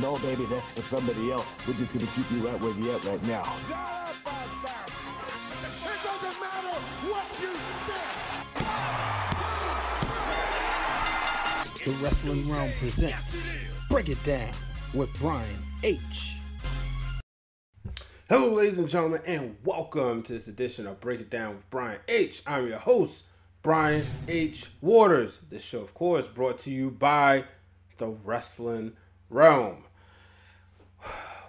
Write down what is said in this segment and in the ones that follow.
No, baby, that's for somebody else. We're just gonna keep you right where you at right now. It doesn't matter what you think. The Wrestling Wrealm presents Break It Down with Brian H. Hello, ladies and gentlemen, and welcome to this edition of Break It Down with Brian H. I'm your host, Brian H. Waters. This show, of course, brought to you by the Wrestling Wrealm.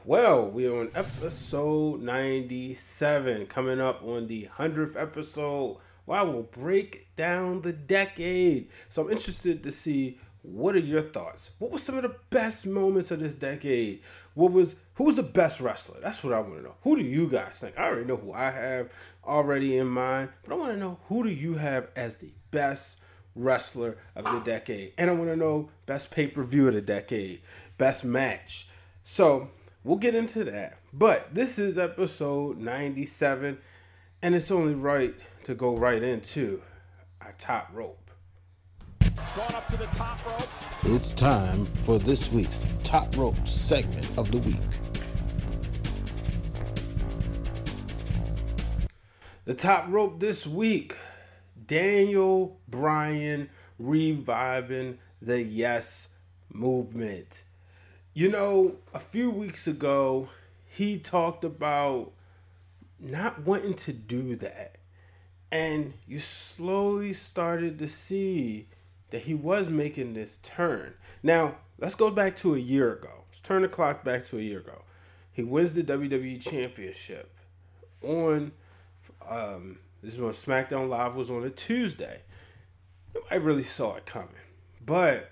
Well, we are on episode 97, coming up on the 100th episode, where I will break down the decade. So I'm interested to see what are your thoughts? What were some of the best moments of this decade? What was who's the best wrestler? That's what I want to know. Who do you guys think? I already know who I have already in mind, but I want to know who do you have as the best wrestler of the decade? And I want to know best pay-per-view of the decade, best match. So, we'll get into that. But this is episode 97 and it's only right to go right into our top rope. Going up to the top rope. It's time for this week's Top Rope segment of the week. The top rope this week Daniel Bryan reviving the Yes movement. You know, a few weeks ago, he talked about not wanting to do that. And you slowly started to see that he was making this turn. Now, let's go back to a year ago. Let's turn the clock back to a year ago. He wins the WWE Championship on um, this is when SmackDown Live was on a Tuesday. I really saw it coming, but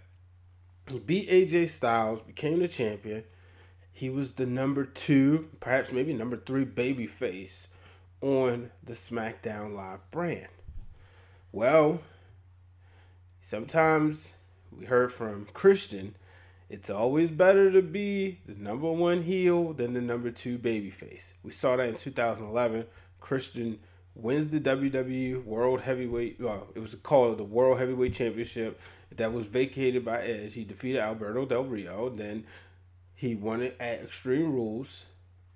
he beat AJ Styles, became the champion. He was the number two, perhaps maybe number three baby face on the SmackDown Live brand. Well, sometimes we heard from Christian, it's always better to be the number one heel than the number two babyface. We saw that in 2011. Christian wins the WWE World Heavyweight. Well, it was called the World Heavyweight Championship that was vacated by Edge. He defeated Alberto Del Rio. Then he won it at Extreme Rules,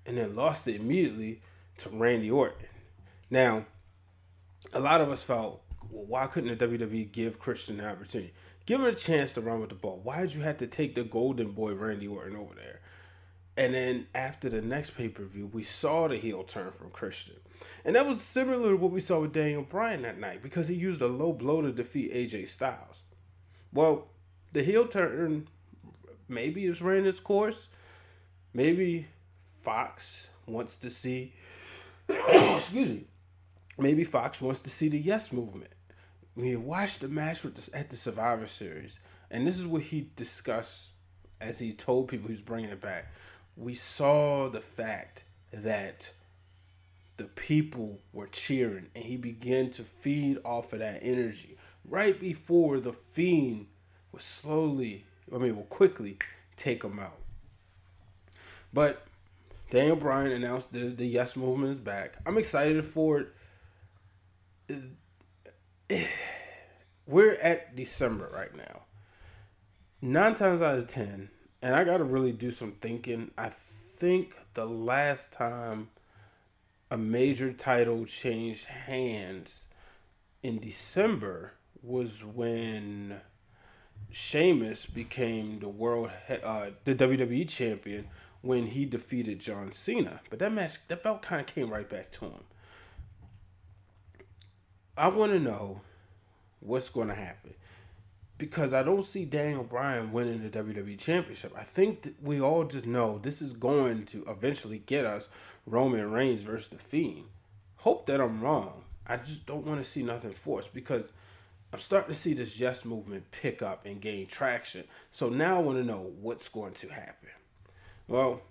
and then lost it immediately to Randy Orton. Now, a lot of us felt, well, why couldn't the WWE give Christian the opportunity? Give him a chance to run with the ball. Why did you have to take the golden boy Randy Orton over there? And then after the next pay per view, we saw the heel turn from Christian. And that was similar to what we saw with Daniel Bryan that night because he used a low blow to defeat AJ Styles. Well, the heel turn maybe has ran its course. Maybe Fox wants to see, excuse me, maybe Fox wants to see the Yes movement. When you watch the match with the, at the Survivor Series, and this is what he discussed as he told people he was bringing it back we saw the fact that the people were cheering and he began to feed off of that energy right before the fiend was slowly i mean will quickly take him out. But daniel bryan announced the, the yes movement is back. I'm excited for it. We're at december right now. Nine times out of ten and I got to really do some thinking. I think the last time a major title changed hands in December was when Sheamus became the world uh, the WWE champion when he defeated John Cena. But that match, that belt kind of came right back to him. I want to know what's going to happen because I don't see Daniel Bryan winning the WWE Championship. I think we all just know this is going to eventually get us Roman Reigns versus The Fiend. Hope that I'm wrong. I just don't want to see nothing forced because I'm starting to see this Yes movement pick up and gain traction. So now I want to know what's going to happen. Well,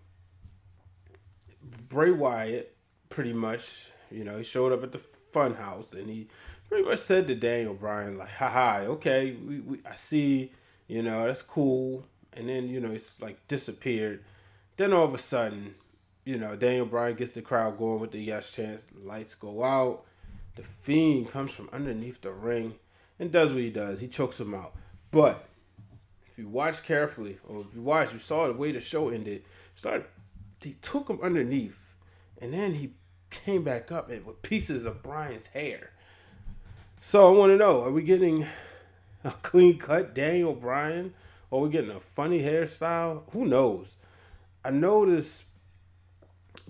Bray Wyatt pretty much, you know, he showed up at the Funhouse and he pretty much said to Daniel Bryan, like, haha, okay, we, we I see, you know, that's cool. And then, you know, it's like disappeared. Then all of a sudden, you know, Daniel Bryan gets the crowd going with the yes chance. Lights go out. The Fiend comes from underneath the ring and does what he does. He chokes him out. But if you watch carefully, or if you watch, you saw the way the show ended. Started, he took him underneath, and then he came back up and with pieces of Brian's hair. So I want to know: Are we getting a clean cut Daniel Bryan, or are we getting a funny hairstyle? Who knows? I noticed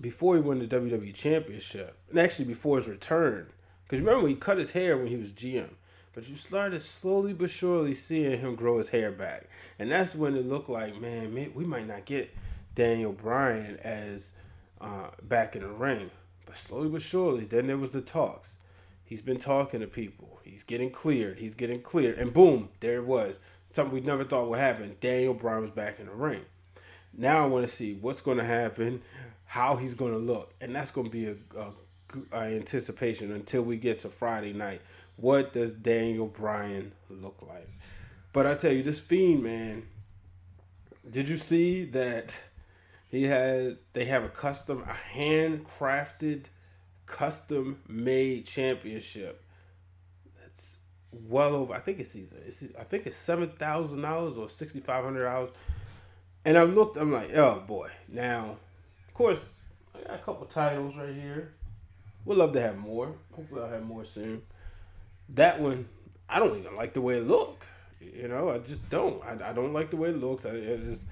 before he won the WWE Championship, and actually before his return, because remember when he cut his hair when he was GM, but you started slowly but surely seeing him grow his hair back, and that's when it looked like, man, we might not get Daniel Bryan as uh, back in the ring, but slowly but surely, then there was the talks. He's been talking to people. He's getting cleared. He's getting cleared, and boom, there it was. Something we never thought would happen. Daniel Bryan was back in the ring. Now I want to see what's going to happen how he's going to look, and that's going to be a, a, a, anticipation until we get to Friday night. What does Daniel Bryan look like? But I tell you, this fiend man. Did you see that he has? They have a custom, a handcrafted, custom made championship. That's well over. I think it's either. It's, I think it's seven thousand dollars or sixty five hundred dollars. And I looked. I'm like, oh boy. Now of course, I got a couple titles right here. We'd love to have more. Hopefully, I'll have more soon. That one, I don't even like the way it look. You know, I just don't. I, I don't like the way it looks. I, I just,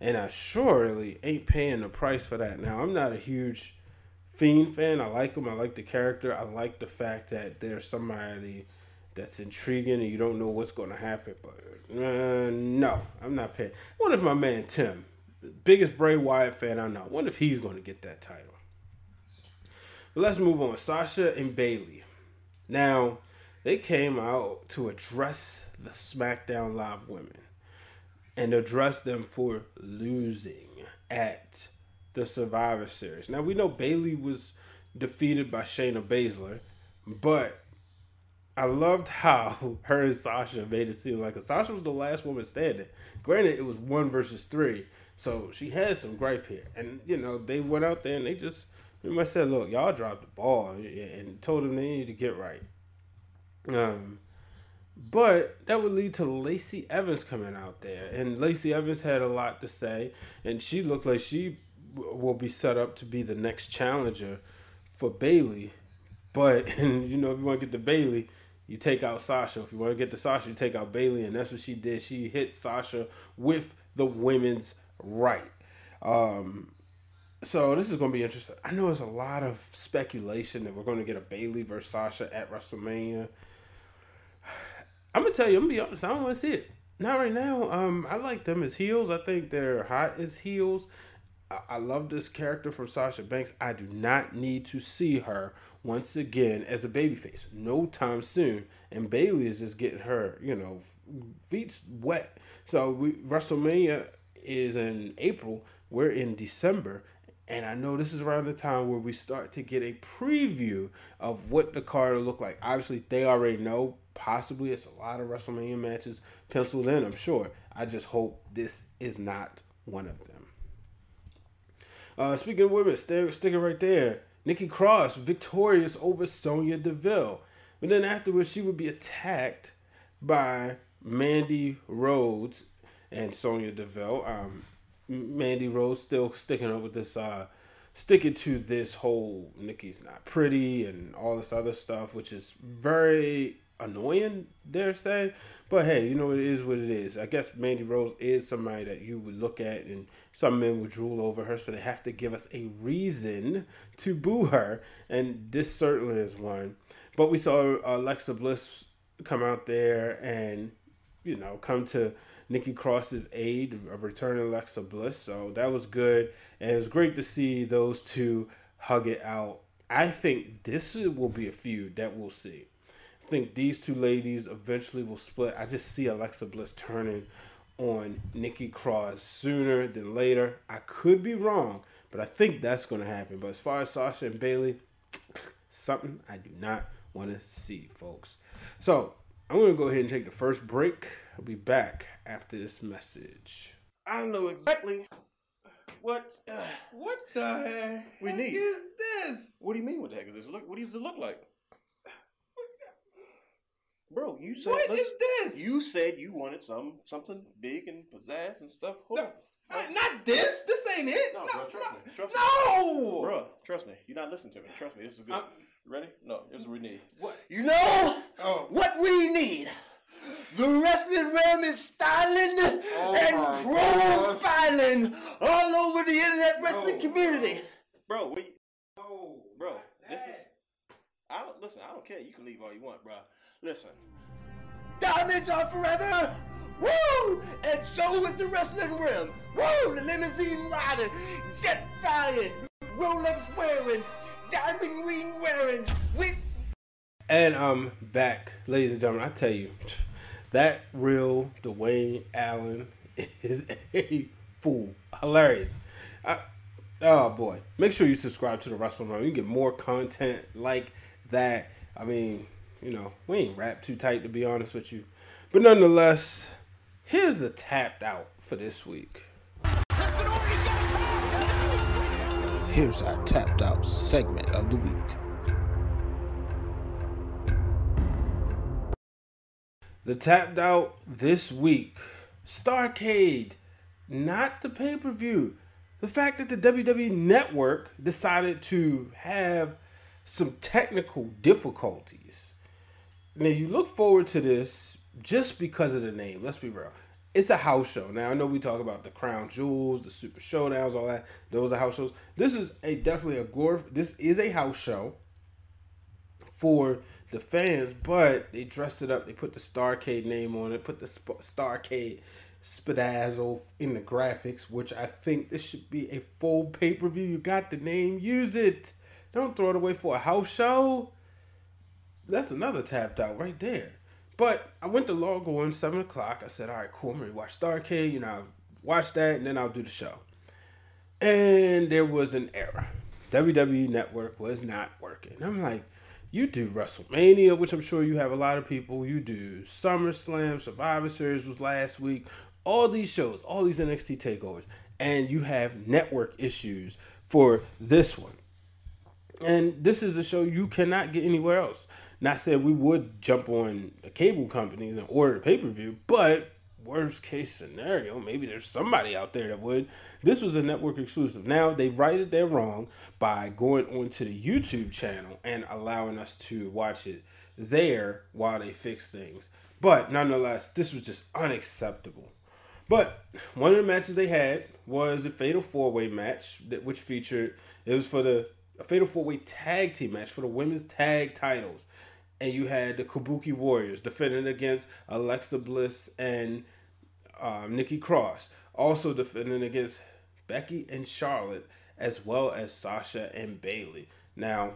and I surely ain't paying the price for that. Now, I'm not a huge Fiend fan. I like him. I like the character. I like the fact that there's somebody that's intriguing and you don't know what's going to happen. But uh, no, I'm not paying. What if my man Tim biggest Bray Wyatt fan I know. Wonder if he's going to get that title. But let's move on. Sasha and Bayley. Now, they came out to address the SmackDown Live women and address them for losing at the Survivor Series. Now, we know Bayley was defeated by Shayna Baszler, but I loved how her and Sasha made it seem like Sasha was the last woman standing. Granted, it was one versus three, so she had some gripe here, and you know they went out there and they just pretty much said, "Look, y'all dropped the ball," and told them they needed to get right. Um, but that would lead to Lacey Evans coming out there, and Lacey Evans had a lot to say, and she looked like she will be set up to be the next challenger for Bayley. But and you know, if you want to get the Bayley, you take out Sasha. If you want to get the Sasha, you take out Bayley. and that's what she did. She hit Sasha with the women's right. Um, so this is going to be interesting. I know there's a lot of speculation that we're going to get a Bayley versus Sasha at WrestleMania. I'm gonna tell you, I'm gonna be honest. I don't want to see it. Not right now. Um, I like them as heels. I think they're hot as heels. I, I love this character from Sasha Banks. I do not need to see her once again as a babyface. No time soon. And Bayley is just getting her, you know, feet wet. So we WrestleMania is in April. We're in December. And I know this is around the time where we start to get a preview of what the card will look like. Obviously, they already know. Possibly it's a lot of WrestleMania matches penciled in, I'm sure. I just hope this is not one of them. Uh, speaking of women, stay, sticking right there. Nikki Cross victorious over Sonya Deville. But then afterwards, she would be attacked by Mandy Rose and Sonya Deville. Um, Mandy Rose still sticking up with this, uh, sticking to this whole Nikki's not pretty and all this other stuff, which is very annoying, dare say. But hey, you know it is what it is. I guess Mandy Rose is somebody that you would look at, and some men would drool over her, so they have to give us a reason to boo her, and this certainly is one. But we saw uh, Alexa Bliss come out there and you know come to Nikki Cross's aid of returning Alexa Bliss. So that was good. And it was great to see those two hug it out. I think this will be a feud that we'll see. I think these two ladies eventually will split. I just see Alexa Bliss turning on Nikki Cross sooner than later. I could be wrong, but I think that's going to happen. But as far as Sasha and Bayley, something I do not want to see, folks. So I'm going to go ahead and take the first break. I'll be back after this message. I don't know exactly what uh, what the heck we need. is this? What do you mean? What the heck is this? Look, what does it look like? Bro, you said What this? You said you wanted some something big and pizzazz and stuff. Hold No, on. not, not this. This ain't it. No, No, bro, trust no, me. Trust me. no. Bro, trust me. You're not listening to me. Trust me. This is good. I'm- Ready? No, this is what we need. What? You know Oh. what we need? The wrestling Wrealm is styling Oh and my God. profiling all over the internet wrestling No, community. Bro, we, Oh, bro, this is. I don't listen. I don't care. You can leave all you want, bro. Listen. Diamonds are forever. Woo! And so is the wrestling Wrealm. Woo! The limousine riding, jet flying, Rolex wearing, diamond ring wearing. We And I'm back, ladies and gentlemen. I tell you, that real Dwayne Allen is a fool. Hilarious. I, oh boy. Make sure you subscribe to the Wrestling Wrealm. You can get more content like that. I mean, you know, we ain't rap too tight to be honest with you. But nonetheless, here's the tapped out for this week. Here's our tapped out segment of the week. The tapped out this week. Starcade, not the pay per view. The fact that the WWE Network decided to have some technical difficulties. Now, you look forward to this just because of the name. Let's be real. It's a house show. Now, I know we talk about the Crown Jewels, the Super Showdowns, all that. Those are house shows. This is a definitely a glorif. This is a house show for the fans, but they dressed it up. They put the Starcade name on it, put the Sp- Starcade Spadazzle in the graphics, which I think this should be a full pay per view. You got the name, use it. Don't throw it away for a house show. That's another tapped out right there. But I went to log on seven o'clock. I said, "All right, cool. I'm gonna watch Starcade. You know, watch that, and then I'll do the show." And there was an error. WWE Network was not working. I'm like, you do WrestleMania, which I'm sure you have a lot of people. You do SummerSlam, Survivor Series was last week. All these shows, all these NXT takeovers, and you have network issues for this one. And this is a show you cannot get anywhere else. Not saying we would jump on the cable companies and order pay per view, but worst case scenario, maybe there's somebody out there that would. This was a network exclusive. Now they righted their wrong by going onto the YouTube channel and allowing us to watch it there while they fix things. But nonetheless, this was just unacceptable. But one of the matches they had was a fatal four way match that which featured it was for the fatal four way tag team match for the women's tag titles. And you had the Kabuki Warriors defending against Alexa Bliss and um, Nikki Cross, also defending against Becky and Charlotte, as well as Sasha and Bayley. Now,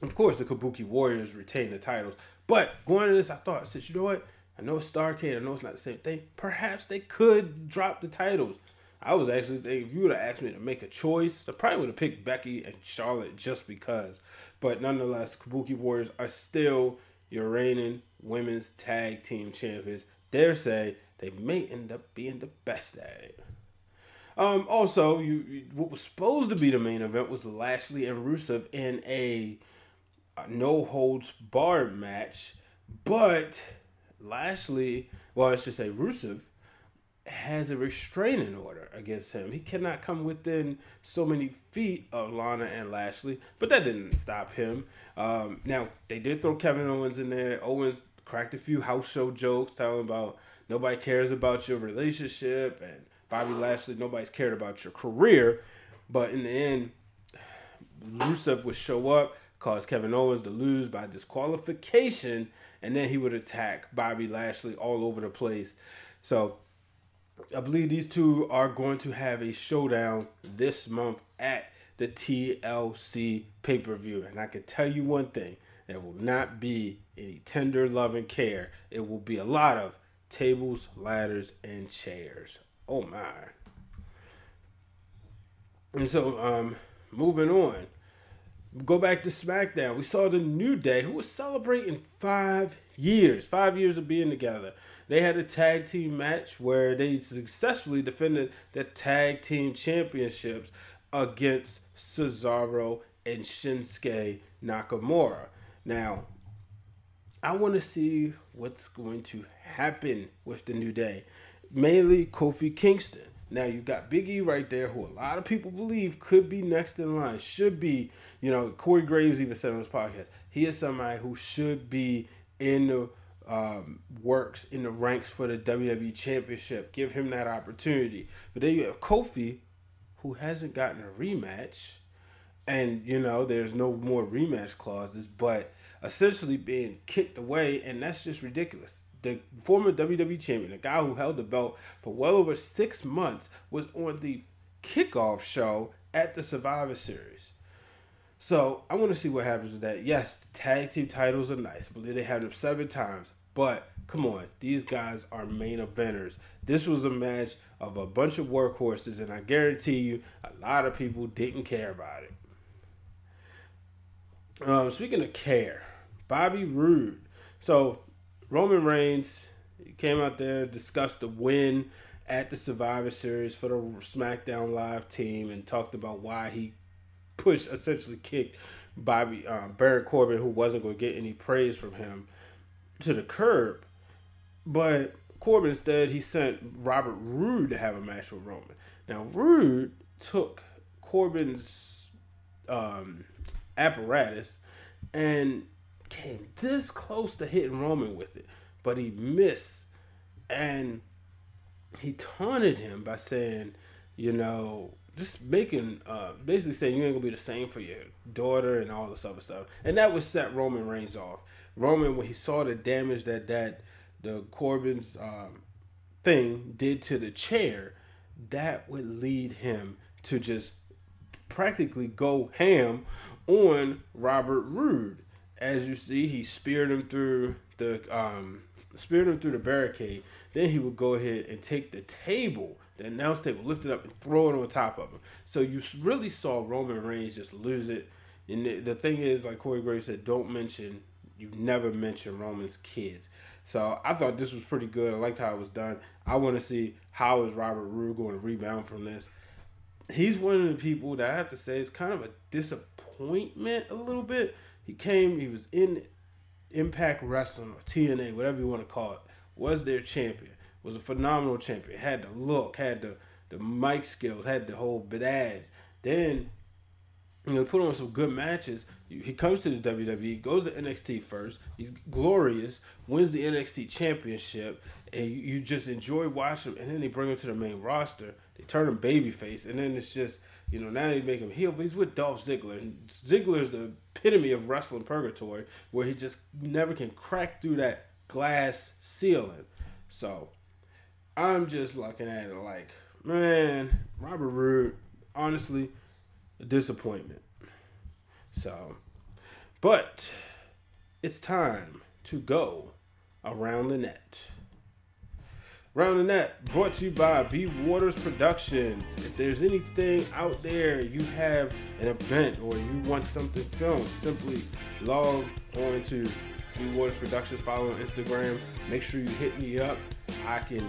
of course, the Kabuki Warriors retain the titles, but going into this, I thought, since you know what? I know it's Starcade. I know it's not the same thing. Perhaps they could drop the titles. I was actually thinking if you would have asked me to make a choice, I probably would have picked Becky and Charlotte just because. But nonetheless, Kabuki Warriors are still your reigning women's tag team champions. Dare say they may end up being the best at it. Um, also, you, you what was supposed to be the main event was Lashley and Rusev in a, a no holds barred match, but Lashley, well, I should say Rusev, has a restraining order against him. He cannot come within so many feet of Lana and Lashley, but that didn't stop him. Um, now they did throw Kevin Owens in there. Owens cracked a few house show jokes, telling about nobody cares about your relationship, and Bobby Lashley, nobody's cared about your career. But in the end, Rusev would show up, cause Kevin Owens to lose by disqualification, and then he would attack Bobby Lashley all over the place. So I believe these two are going to have a showdown this month at the TLC pay per view. And I can tell you one thing there will not be any tender love and care. It will be a lot of tables, ladders, and chairs. Oh my. And so, um, moving on. Go back to SmackDown. We saw the New Day, who was celebrating five years, five years of being together. They had a tag team match where they successfully defended the tag team championships against Cesaro and Shinsuke Nakamura. Now, I want to see what's going to happen with the New Day. Mainly Kofi Kingston. Now you got Big E right there, who a lot of people believe could be next in line. Should be, you know, Corey Graves even said on his podcast, he is somebody who should be in the um, works in the ranks for the WWE Championship. Give him that opportunity. But then you have Kofi, who hasn't gotten a rematch, and you know there's no more rematch clauses, but essentially being kicked away, and that's just ridiculous. The former WWE champion, the guy who held the belt for well over six months, was on the kickoff show at the Survivor Series. So I want to see what happens with that. Yes, the tag team titles are nice. I believe they had them seven times. But come on, these guys are main eventers. This was a match of a bunch of workhorses, and I guarantee you, a lot of people didn't care about it. Um, speaking of care, Bobby Roode. So Roman Reigns came out there, discussed the win at the Survivor Series for the SmackDown Live team, and talked about why he pushed, essentially kicked Bobby um, Baron Corbin, who wasn't going to get any praise from him, to the curb. But Corbin instead he sent Robert Roode to have a match with Roman. Now Roode took Corbin's um, apparatus and came this close to hitting Roman with it, but he missed, and he taunted him by saying, you know, just making, uh, basically saying you ain't gonna be the same for your daughter and all this other stuff, and that would set Roman Reigns off. Roman, when he saw the damage that that the Corbin's um, thing did to the chair, that would lead him to just practically go ham on Robert Roode. As you see, he speared him through the um, speared him through the barricade. Then he would go ahead and take the table, the announce table, lift it up and throw it on top of him. So you really saw Roman Reigns just lose it. And the, the thing is, like Corey Graves said, don't mention you never mention Roman's kids. So I thought this was pretty good. I liked how it was done. I want to see how is Robert Roode going to rebound from this. He's one of the people that I have to say is kind of a disappointment a little bit. He came, he was in Impact Wrestling or TNA, whatever you want to call it, was their champion. Was a phenomenal champion. Had the look, had the the mic skills, had the whole badass. Then you know, put on some good matches. He comes to the WWE, goes to NXT first. He's glorious, wins the NXT championship, and you, you just enjoy watching him. And then they bring him to the main roster. They turn him babyface, and then it's just you know now they make him heel. But he's with Dolph Ziggler, and Ziggler's the epitome of wrestling purgatory, where he just never can crack through that glass ceiling. So I'm just looking at it like, man, Robert Roode, honestly a disappointment. So, but it's time to go around the net. Around the net, brought to you by B Waters Productions. If there's anything out there, you have an event or you want something filmed, simply log on to B Waters Productions, follow on Instagram. Make sure you hit me up. I can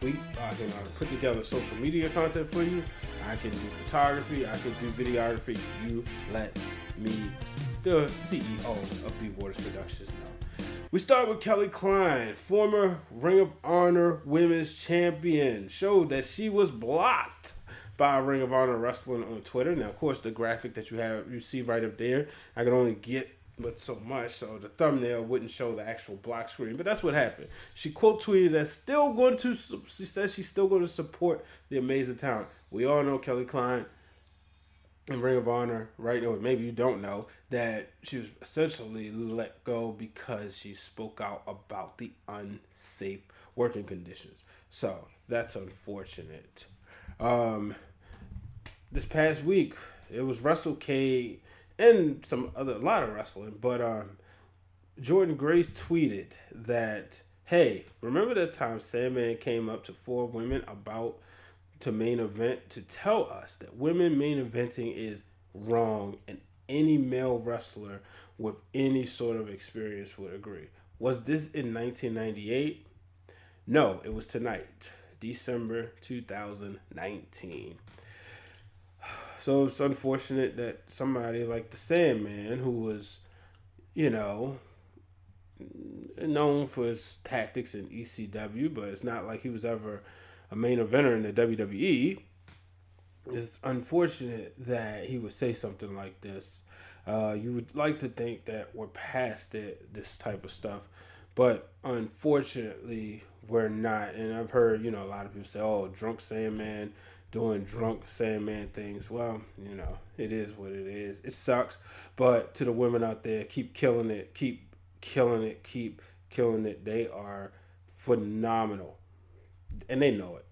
tweet, I can uh, put together social media content for you. I can do photography, I can do videography. You let me, the CEO of B Waters Productions, know. We start with Kelly Klein, former Ring of Honor Women's Champion, showed that she was blocked by Ring of Honor Wrestling on Twitter. Now, of course, the graphic that you have you see right up there, I can only get but so much, so the thumbnail wouldn't show the actual block screen. But that's what happened. She quote tweeted that still going to. She says she's still going to support the amazing talent. We all know Kelly Klein in Ring of Honor, right? Or maybe you don't know that she was essentially let go because she spoke out about the unsafe working conditions. So that's unfortunate. Um, this past week, it was Russell K and some other a lot of wrestling, but um, Jordynne Grace tweeted that, "Hey, remember that time Sandman came up to four women about to main event to tell us that women main eventing is wrong, and any male wrestler with any sort of experience would agree." Was this in 1998? No, it was tonight, December 2019. So it's unfortunate that somebody like the Sandman, who was, you know, known for his tactics in ECW, but it's not like he was ever a main eventer in the WWE. It's unfortunate that he would say something like this. Uh, you would like to think that we're past it, this type of stuff, but unfortunately, we're not. And I've heard, you know, a lot of people say, "Oh, drunk Sandman doing drunk Sandman things." Well, you know, it is what it is. It sucks, but to the women out there, keep killing it, keep killing it, keep killing it. They are phenomenal, and they know it.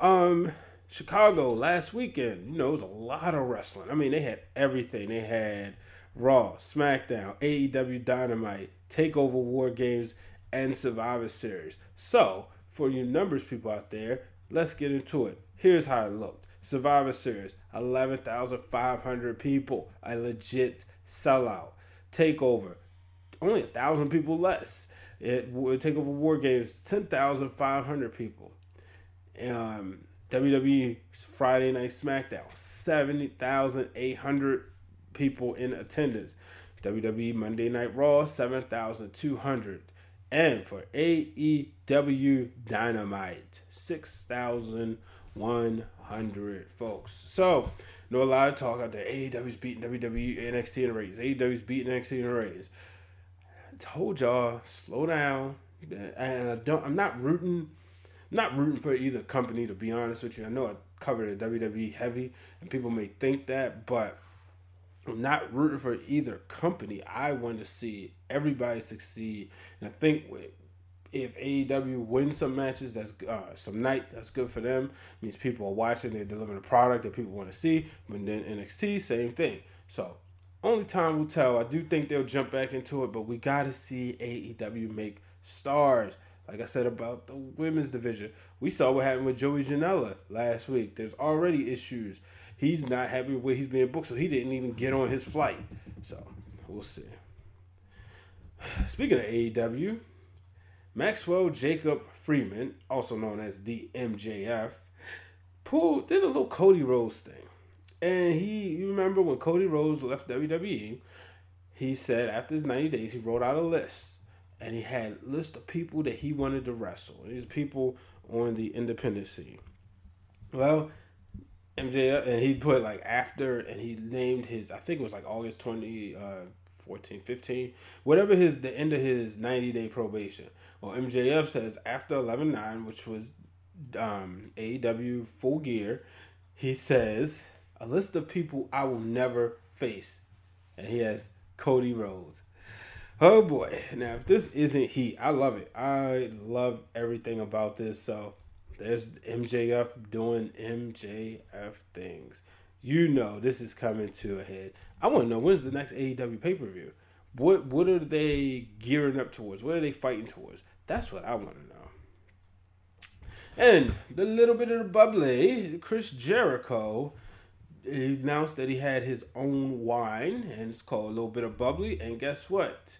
Um, Chicago last weekend, you know, it was a lot of wrestling. I mean, they had everything. They had Raw, SmackDown, AEW Dynamite, Takeover War Games, and Survivor Series. So, for you numbers people out there, let's get into it. Here's how it looked. Survivor Series, 11,500 people, a legit sellout. Takeover, only a thousand people less. It would take over War Games, 10,500 people. Um, WWE Friday Night SmackDown, 70,800 people in attendance. WWE Monday Night Raw, 7,200. And for AEW Dynamite, 6,100 folks. So, know a lot of talk out there. AEW's beating WWE, NXT in the ratings. AEW's beating NXT in ratings. I told y'all, slow down. And I don't, I'm not rooting not rooting for either company to be honest with you. I know I covered the WWE heavy and people may think that, but I'm not rooting for either company. I want to see everybody succeed, and I think if AEW wins some matches, that's uh, some nights, that's good for them. It means people are watching, they're delivering a product that people want to see. But then NXT, same thing. So only time will tell. I do think they'll jump back into it, but we got to see AEW make stars. Like I said about the women's division, we saw what happened with Joey Janela last week. There's already issues. He's not happy with where he's being booked, so he didn't even get on his flight. So we'll see. Speaking of AEW, Maxwell Jacob Freeman, also known as the MJF, pulled did a little Cody Rhodes thing. And he, you remember when Cody Rhodes left WWE, he said after his 90 days, he wrote out a list and he had a list of people that he wanted to wrestle. These people on the independent scene. Well, MJF, and he put like after, and he named his, I think it was like August 20, uh, 14, 15, whatever his, the end of his 90 day probation. Well, MJF says after 11 9, which was um, AEW full gear, he says, a list of people I will never face. And he has Cody Rhodes. Oh boy. Now, if this isn't heat, I love it. I love everything about this. So, there's MJF doing MJF things. You know this is coming to a head. I want to know when's the next AEW pay per view. What what are they gearing up towards? What are they fighting towards? That's what I want to know. And the little bit of the bubbly, Chris Jericho announced that he had his own wine, and it's called a little bit of bubbly. And guess what?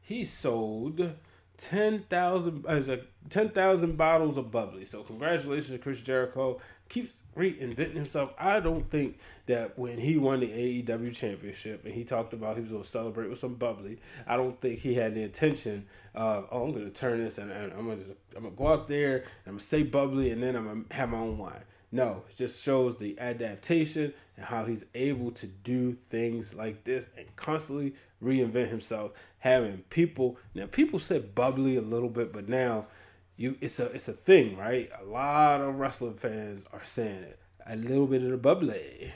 He sold ten thousand uh, ten thousand bottles of bubbly. So congratulations to Chris Jericho. Keeps reinventing himself. I don't think that when he won the AEW championship and he talked about he was going to celebrate with some bubbly, I don't think he had the intention of oh I'm going to turn this and, and I'm to I'm to go out there and I'm to say bubbly and then I'm to have my own wine. No, it just shows the adaptation and how he's able to do things like this and constantly reinvent himself. Having people now, people said bubbly a little bit, but now you it's a it's a thing, right? A lot of wrestling fans are saying it. A little bit of the bubbly.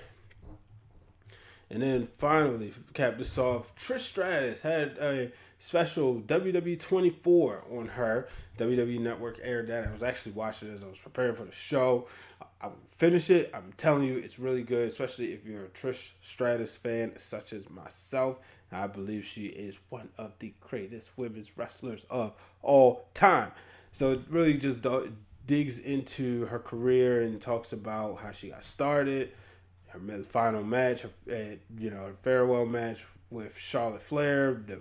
And then finally, cap this off, Trish Stratus had a special WWE 24 on her. WWE Network aired that. I was actually watching as I was preparing for the show. I will finish it. I'm telling you, it's really good, especially if you're a Trish Stratus fan, such as myself. I believe she is one of the greatest women's wrestlers of all time. So it really just do- digs into her career and talks about how she got started, her final match, at, you know, her farewell match with Charlotte Flair, the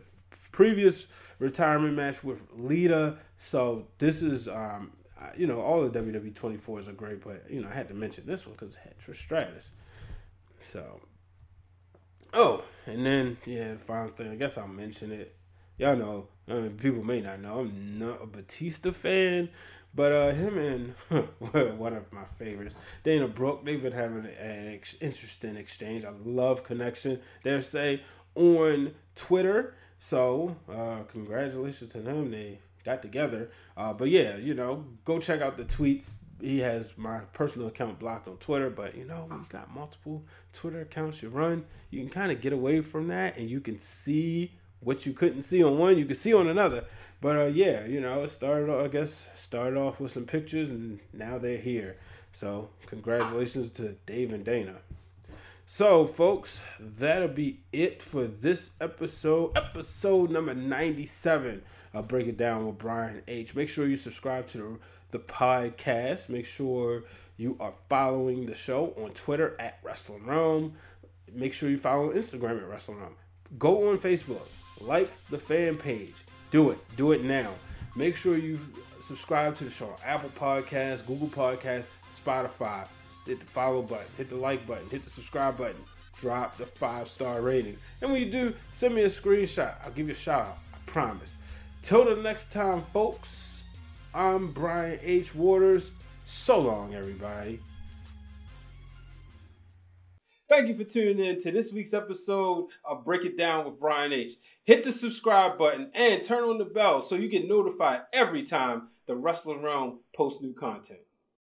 previous retirement match with Lita. So this is, um, you know, all the WWE 24s are great, but you know, I had to mention this one because it had Trish Stratus. So, oh, and then yeah, the final thing. I guess I'll mention it. y'all know, I mean, people may not know, I'm not a Batista fan, but uh, him and one of my favorites, Dana Brooke, they've been having an ex- interesting exchange. I love connection. They're say on Twitter. So uh, congratulations to them. They got together. Uh, but yeah, you know, go check out the tweets. He has my personal account blocked on Twitter, but you know, when you got multiple Twitter accounts you run, you can kind of get away from that and you can see what you couldn't see on one, you can see on another. But uh, yeah, you know, it started. I guess started off with some pictures, and now they're here. So congratulations to Dave and Dana. So, folks, that'll be it for this episode, episode number 97. I'll break it down with Brian H. Make sure you subscribe to the, the podcast. Make sure you are following the show on Twitter at Wrestling Wrealm. Make sure you follow Instagram at Wrestling Wrealm. Go on Facebook, like the fan page. Do it. Do it now. Make sure you subscribe to the show on Apple Podcasts, Google Podcasts, Spotify hit the follow button, hit the like button, hit the subscribe button, drop the five star rating. And when you do, send me a screenshot. I'll give you a shout out. I promise. Till the next time, folks, I'm Brian H. Waters. So long, everybody. Thank you for tuning in to this week's episode of Break It Down with Brian H. Hit the subscribe button and turn on the bell so you get notified every time the Wrestling Wrealm posts new content.